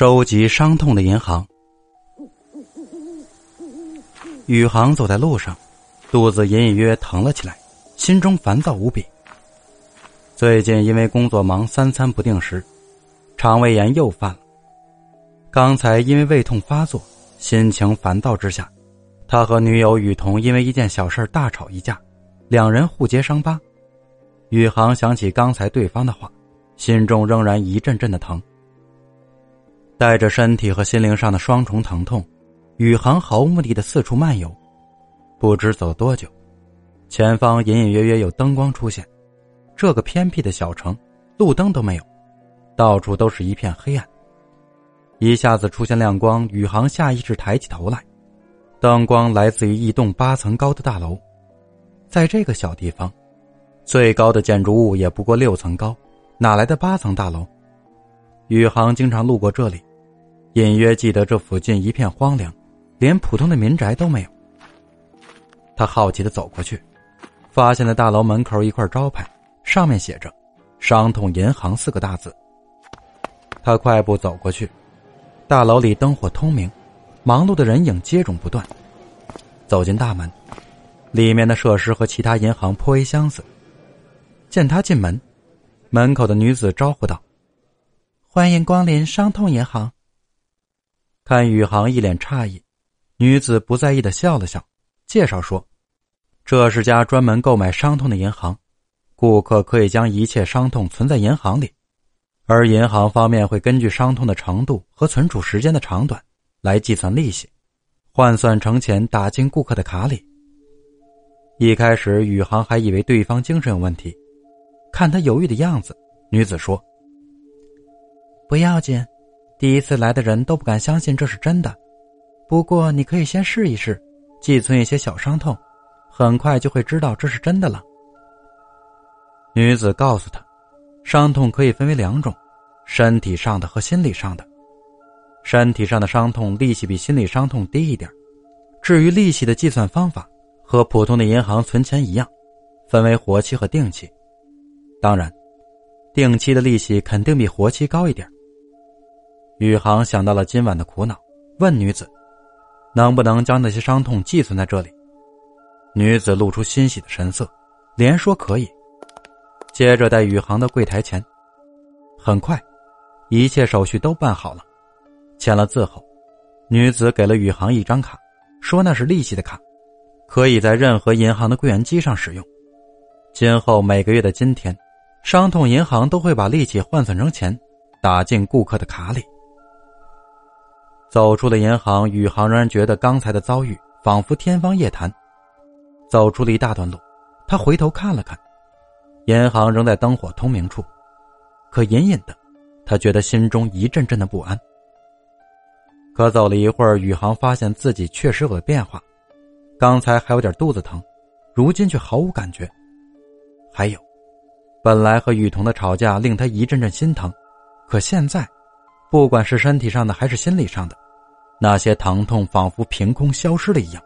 收集伤痛的银行。宇航走在路上，肚子隐隐约约疼了起来，心中烦躁无比。最近因为工作忙，三餐不定时，肠胃炎又犯了。刚才因为胃痛发作，心情烦躁之下，他和女友雨桐因为一件小事大吵一架，两人互揭伤疤。宇航想起刚才对方的话，心中仍然一阵阵的疼。带着身体和心灵上的双重疼痛，宇航毫无目的的四处漫游。不知走多久，前方隐隐约约有灯光出现。这个偏僻的小城，路灯都没有，到处都是一片黑暗。一下子出现亮光，宇航下意识抬起头来。灯光来自于一栋八层高的大楼。在这个小地方，最高的建筑物也不过六层高，哪来的八层大楼？宇航经常路过这里。隐约记得这附近一片荒凉，连普通的民宅都没有。他好奇的走过去，发现了大楼门口一块招牌，上面写着“伤痛银行”四个大字。他快步走过去，大楼里灯火通明，忙碌的人影接踵不断。走进大门，里面的设施和其他银行颇为相似。见他进门，门口的女子招呼道：“欢迎光临伤痛银行。”看宇航一脸诧异，女子不在意的笑了笑，介绍说：“这是家专门购买伤痛的银行，顾客可以将一切伤痛存在银行里，而银行方面会根据伤痛的程度和存储时间的长短来计算利息，换算成钱打进顾客的卡里。”一开始，宇航还以为对方精神有问题，看他犹豫的样子，女子说：“不要紧。”第一次来的人都不敢相信这是真的，不过你可以先试一试，寄存一些小伤痛，很快就会知道这是真的了。女子告诉他，伤痛可以分为两种，身体上的和心理上的。身体上的伤痛利息比心理伤痛低一点，至于利息的计算方法，和普通的银行存钱一样，分为活期和定期。当然，定期的利息肯定比活期高一点。宇航想到了今晚的苦恼，问女子：“能不能将那些伤痛寄存在这里？”女子露出欣喜的神色，连说可以。接着在宇航的柜台前，很快，一切手续都办好了。签了字后，女子给了宇航一张卡，说那是利息的卡，可以在任何银行的柜员机上使用。今后每个月的今天，伤痛银行都会把利息换算成钱，打进顾客的卡里。走出了银行，宇航仍然觉得刚才的遭遇仿佛天方夜谭。走出了一大段路，他回头看了看，银行仍在灯火通明处，可隐隐的，他觉得心中一阵阵的不安。可走了一会儿，宇航发现自己确实有了变化，刚才还有点肚子疼，如今却毫无感觉。还有，本来和雨桐的吵架令他一阵阵心疼，可现在，不管是身体上的还是心理上的。那些疼痛仿佛凭空消失了一样。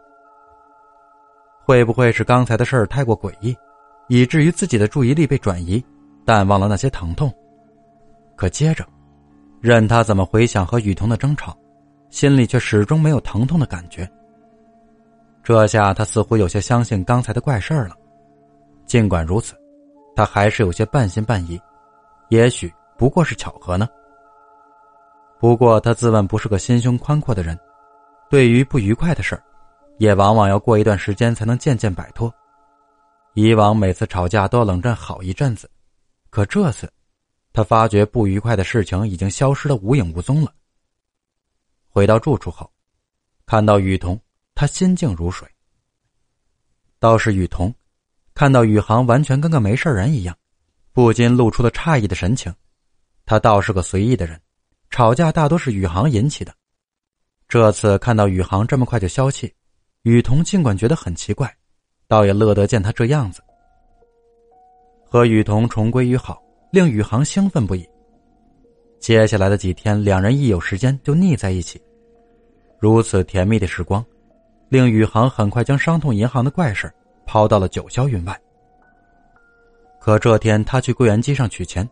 会不会是刚才的事儿太过诡异，以至于自己的注意力被转移，淡忘了那些疼痛？可接着，任他怎么回想和雨桐的争吵，心里却始终没有疼痛的感觉。这下他似乎有些相信刚才的怪事儿了。尽管如此，他还是有些半信半疑，也许不过是巧合呢。不过，他自问不是个心胸宽阔的人，对于不愉快的事儿，也往往要过一段时间才能渐渐摆脱。以往每次吵架都要冷战好一阵子，可这次，他发觉不愉快的事情已经消失的无影无踪了。回到住处后，看到雨桐，他心静如水。倒是雨桐，看到宇航完全跟个没事人一样，不禁露出了诧异的神情。他倒是个随意的人。吵架大多是宇航引起的，这次看到宇航这么快就消气，雨桐尽管觉得很奇怪，倒也乐得见他这样子。和雨桐重归于好，令宇航兴奋不已。接下来的几天，两人一有时间就腻在一起，如此甜蜜的时光，令宇航很快将伤痛银行的怪事抛到了九霄云外。可这天他去柜员机上取钱，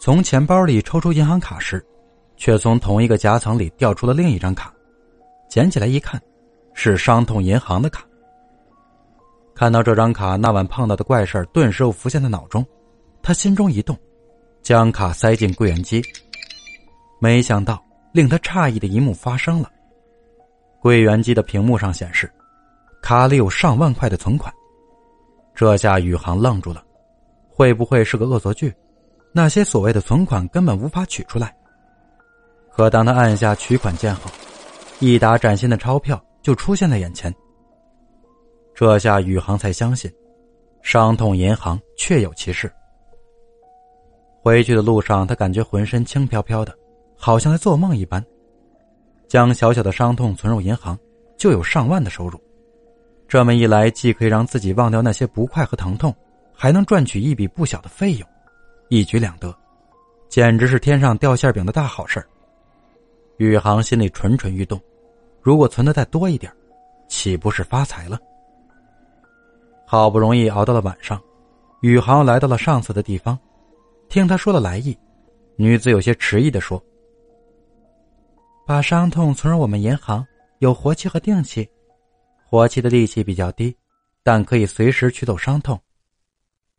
从钱包里抽出银行卡时。却从同一个夹层里掉出了另一张卡，捡起来一看，是伤痛银行的卡。看到这张卡，那晚碰到的怪事顿时又浮现在脑中，他心中一动，将卡塞进柜员机。没想到，令他诧异的一幕发生了：柜员机的屏幕上显示，卡里有上万块的存款。这下宇航愣住了，会不会是个恶作剧？那些所谓的存款根本无法取出来。可当他按下取款键后，一沓崭新的钞票就出现在眼前。这下宇航才相信，伤痛银行确有其事。回去的路上，他感觉浑身轻飘飘的，好像在做梦一般。将小小的伤痛存入银行，就有上万的收入。这么一来，既可以让自己忘掉那些不快和疼痛，还能赚取一笔不小的费用，一举两得，简直是天上掉馅饼的大好事宇航心里蠢蠢欲动，如果存的再多一点，岂不是发财了？好不容易熬到了晚上，宇航来到了上次的地方，听他说了来意，女子有些迟疑的说：“把伤痛存入我们银行，有活期和定期。”活期的利息比较低，但可以随时取走伤痛。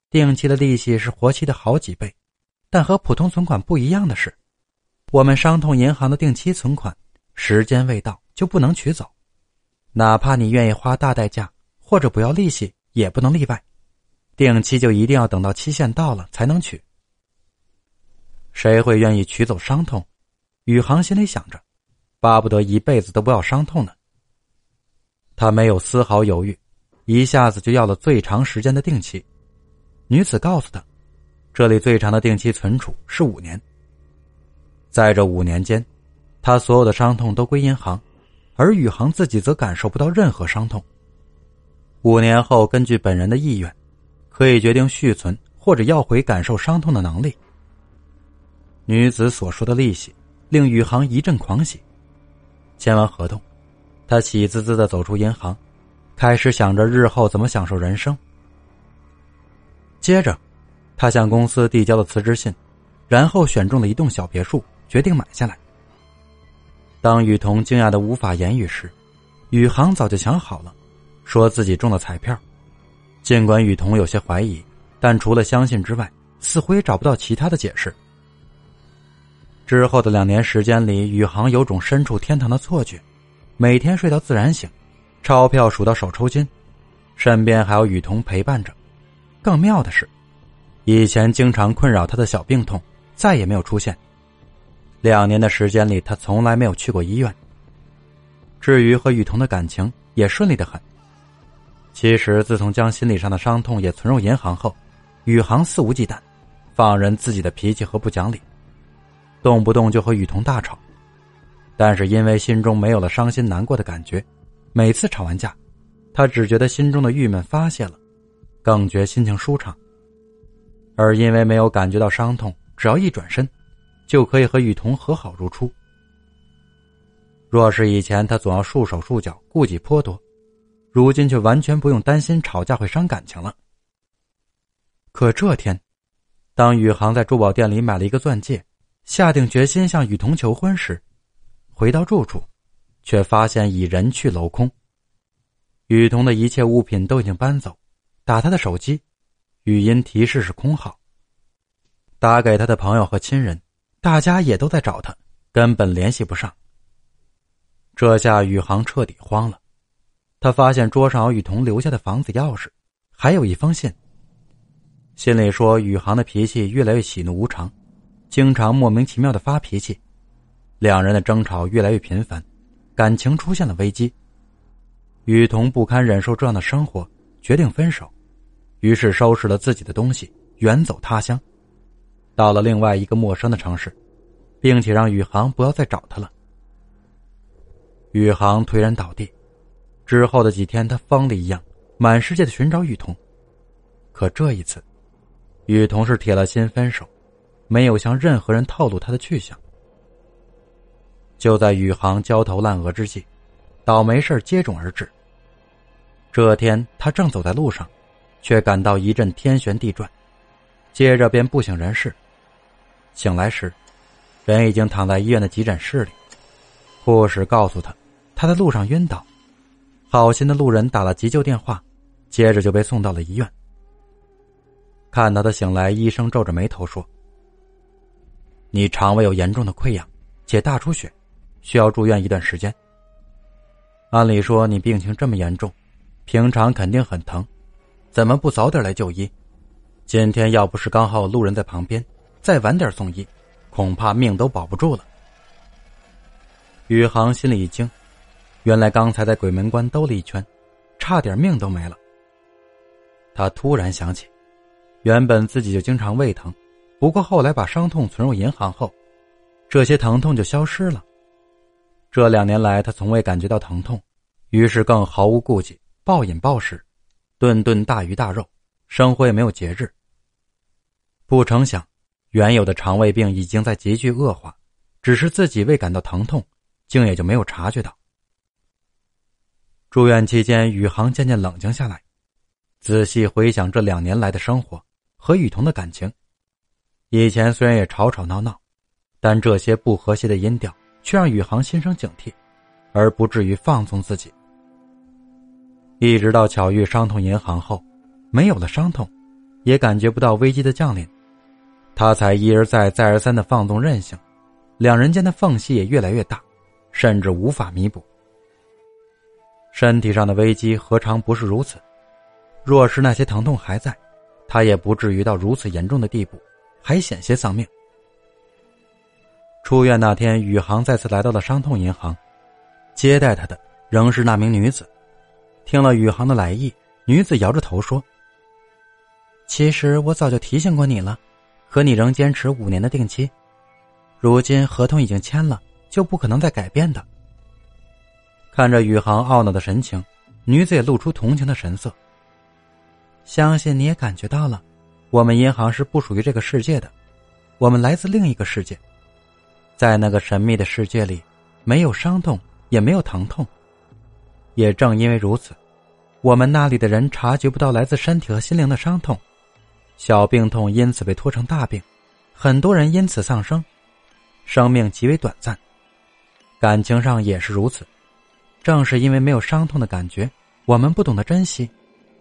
定期的利息是活期的好几倍，但和普通存款不一样的是，我们伤痛银行的定期存款，时间未到就不能取走，哪怕你愿意花大代价或者不要利息，也不能例外。定期就一定要等到期限到了才能取。谁会愿意取走伤痛？宇航心里想着，巴不得一辈子都不要伤痛呢。他没有丝毫犹豫，一下子就要了最长时间的定期。女子告诉他，这里最长的定期存储是五年。在这五年间，他所有的伤痛都归银行，而宇航自己则感受不到任何伤痛。五年后，根据本人的意愿，可以决定续存或者要回感受伤痛的能力。女子所说的利息令宇航一阵狂喜，签完合同。他喜滋滋的走出银行，开始想着日后怎么享受人生。接着，他向公司递交了辞职信，然后选中了一栋小别墅，决定买下来。当雨桐惊讶的无法言语时，宇航早就想好了，说自己中了彩票。尽管雨桐有些怀疑，但除了相信之外，似乎也找不到其他的解释。之后的两年时间里，宇航有种身处天堂的错觉。每天睡到自然醒，钞票数到手抽筋，身边还有雨桐陪伴着。更妙的是，以前经常困扰他的小病痛再也没有出现。两年的时间里，他从来没有去过医院。至于和雨桐的感情，也顺利的很。其实，自从将心理上的伤痛也存入银行后，宇航肆无忌惮，放任自己的脾气和不讲理，动不动就和雨桐大吵。但是因为心中没有了伤心难过的感觉，每次吵完架，他只觉得心中的郁闷发泄了，更觉心情舒畅。而因为没有感觉到伤痛，只要一转身，就可以和雨桐和好如初。若是以前他总要束手束脚、顾忌颇多，如今却完全不用担心吵架会伤感情了。可这天，当宇航在珠宝店里买了一个钻戒，下定决心向雨桐求婚时，回到住处，却发现已人去楼空。雨桐的一切物品都已经搬走，打他的手机，语音提示是空号。打给他的朋友和亲人，大家也都在找他，根本联系不上。这下宇航彻底慌了，他发现桌上有雨桐留下的房子钥匙，还有一封信。信里说宇航的脾气越来越喜怒无常，经常莫名其妙的发脾气。两人的争吵越来越频繁，感情出现了危机。雨桐不堪忍受这样的生活，决定分手，于是收拾了自己的东西，远走他乡，到了另外一个陌生的城市，并且让宇航不要再找他了。宇航颓然倒地，之后的几天，他疯了一样，满世界的寻找雨桐，可这一次，雨桐是铁了心分手，没有向任何人透露他的去向。就在宇航焦头烂额之际，倒霉事接踵而至。这天，他正走在路上，却感到一阵天旋地转，接着便不省人事。醒来时，人已经躺在医院的急诊室里。护士告诉他，他在路上晕倒，好心的路人打了急救电话，接着就被送到了医院。看到他醒来，医生皱着眉头说：“你肠胃有严重的溃疡且大出血，需要住院一段时间。按理说你病情这么严重，平常肯定很疼，怎么不早点来就医？今天要不是刚好有路人在旁边，再晚点送医，恐怕命都保不住了。”宇航心里一惊，原来刚才在鬼门关兜了一圈，差点命都没了。他突然想起。原本自己就经常胃疼，不过后来把伤痛存入银行后，这些疼痛就消失了。这两年来，他从未感觉到疼痛，于是更毫无顾忌，暴饮暴食，顿顿大鱼大肉，生活也没有节制。不成想，原有的肠胃病已经在急剧恶化，只是自己未感到疼痛，竟也就没有察觉到。住院期间，宇航渐渐冷静下来，仔细回想这两年来的生活。和雨桐的感情，以前虽然也吵吵闹闹，但这些不和谐的音调却让宇航心生警惕，而不至于放纵自己。一直到巧遇伤痛银行后，没有了伤痛，也感觉不到危机的降临，他才一而再、再而三的放纵任性，两人间的缝隙也越来越大，甚至无法弥补。身体上的危机何尝不是如此？若是那些疼痛还在。他也不至于到如此严重的地步，还险些丧命。出院那天，宇航再次来到了伤痛银行，接待他的仍是那名女子。听了宇航的来意，女子摇着头说：“其实我早就提醒过你了，可你仍坚持五年的定期。如今合同已经签了，就不可能再改变的。”看着宇航懊恼的神情，女子也露出同情的神色。相信你也感觉到了，我们银行是不属于这个世界的，我们来自另一个世界，在那个神秘的世界里，没有伤痛，也没有疼痛。也正因为如此，我们那里的人察觉不到来自身体和心灵的伤痛，小病痛因此被拖成大病，很多人因此丧生，生命极为短暂。感情上也是如此，正是因为没有伤痛的感觉，我们不懂得珍惜。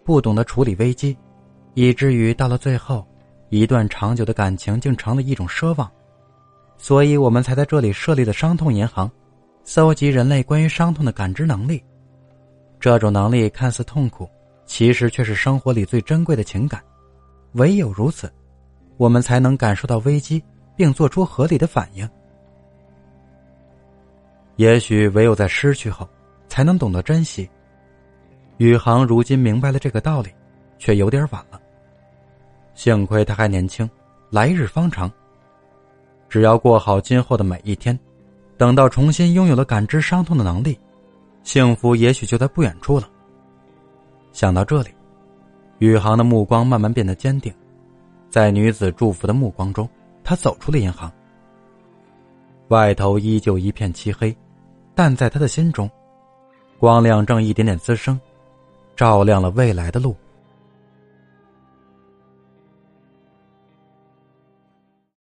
不懂得处理危机，以至于到了最后，一段长久的感情竟成了一种奢望，所以我们才在这里设立了伤痛银行，搜集人类关于伤痛的感知能力。这种能力看似痛苦，其实却是生活里最珍贵的情感。唯有如此，我们才能感受到危机，并做出合理的反应。也许唯有在失去后，才能懂得珍惜。宇航如今明白了这个道理，却有点晚了。幸亏他还年轻，来日方长。只要过好今后的每一天，等到重新拥有了感知伤痛的能力，幸福也许就在不远处了。想到这里，宇航的目光慢慢变得坚定，在女子祝福的目光中，他走出了银行。外头依旧一片漆黑，但在他的心中，光亮正一点点滋生。照亮了未来的路。